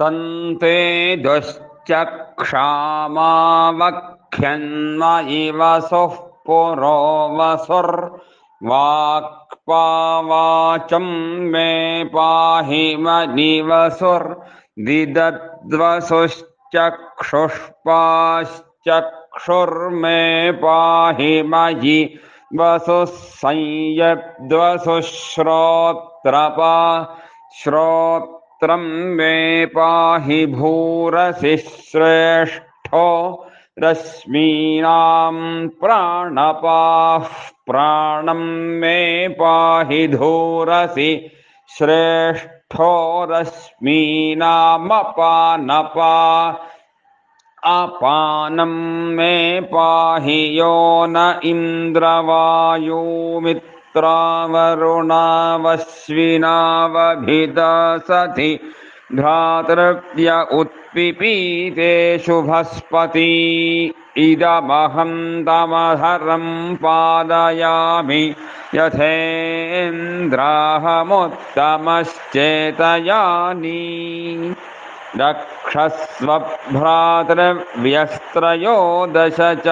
तन्ते दुश्चक्षामावख्यन्म इव सुः पुरो वसुर्वाक्पावाचं मे पाहि मनिवसुर्दिदद्वसुश्चक्षुष्पाश्चक्षुर्मे पाहि मयि वसुः संयद्वसुश्रोत्रपा श्रोत्रं मे पाहि भूरसि श्रेष्ठो रश्मीनां प्राणपाः प्राणं मे पाहि धूरसि श्रेष्ठो रश्मीनामपानपा अपानं मे पाहि यो न इन्द्रवायुमित्रावरुणावश्विनावभिदसति भ्रातृव्य उत्पिपीते शुभस्पति इदमहं तमधरं पादयामि। यथेन्द्राहमुत्तमश्चेतयानि। रक्षस्व भ्रातृव्यस्त्रयोदश च।